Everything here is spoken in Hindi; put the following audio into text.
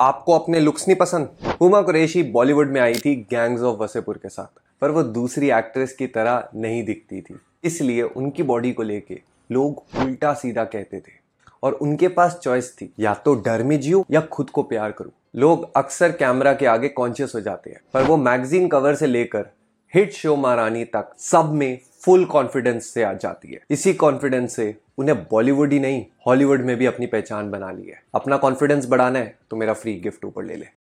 आपको अपने लुक्स नहीं पसंद? हुमा कुरैशी बॉलीवुड में आई थी गैंग्स ऑफ़ वसेपुर के साथ, पर वो दूसरी एक्ट्रेस की तरह नहीं दिखती थी। इसलिए उनकी बॉडी को लेके लोग उल्टा सीधा कहते थे। और उनके पास चॉइस थी, या तो डर में जियो या खुद को प्यार करूँ। लोग अक्सर कैमरा के आगे कॉन्शियस हो जाते हैं, पर वो मैगजीन कवर से लेकर हिट शो महारानी तक सब में फुल कॉन्फिडेंस से आ जाती है। इसी कॉन्फिडेंस से उन्हें बॉलीवुड ही नहीं हॉलीवुड में भी अपनी पहचान बना ली है। अपना कॉन्फिडेंस बढ़ाना है तो मेरा फ्री गिफ्ट ऊपर ले ले।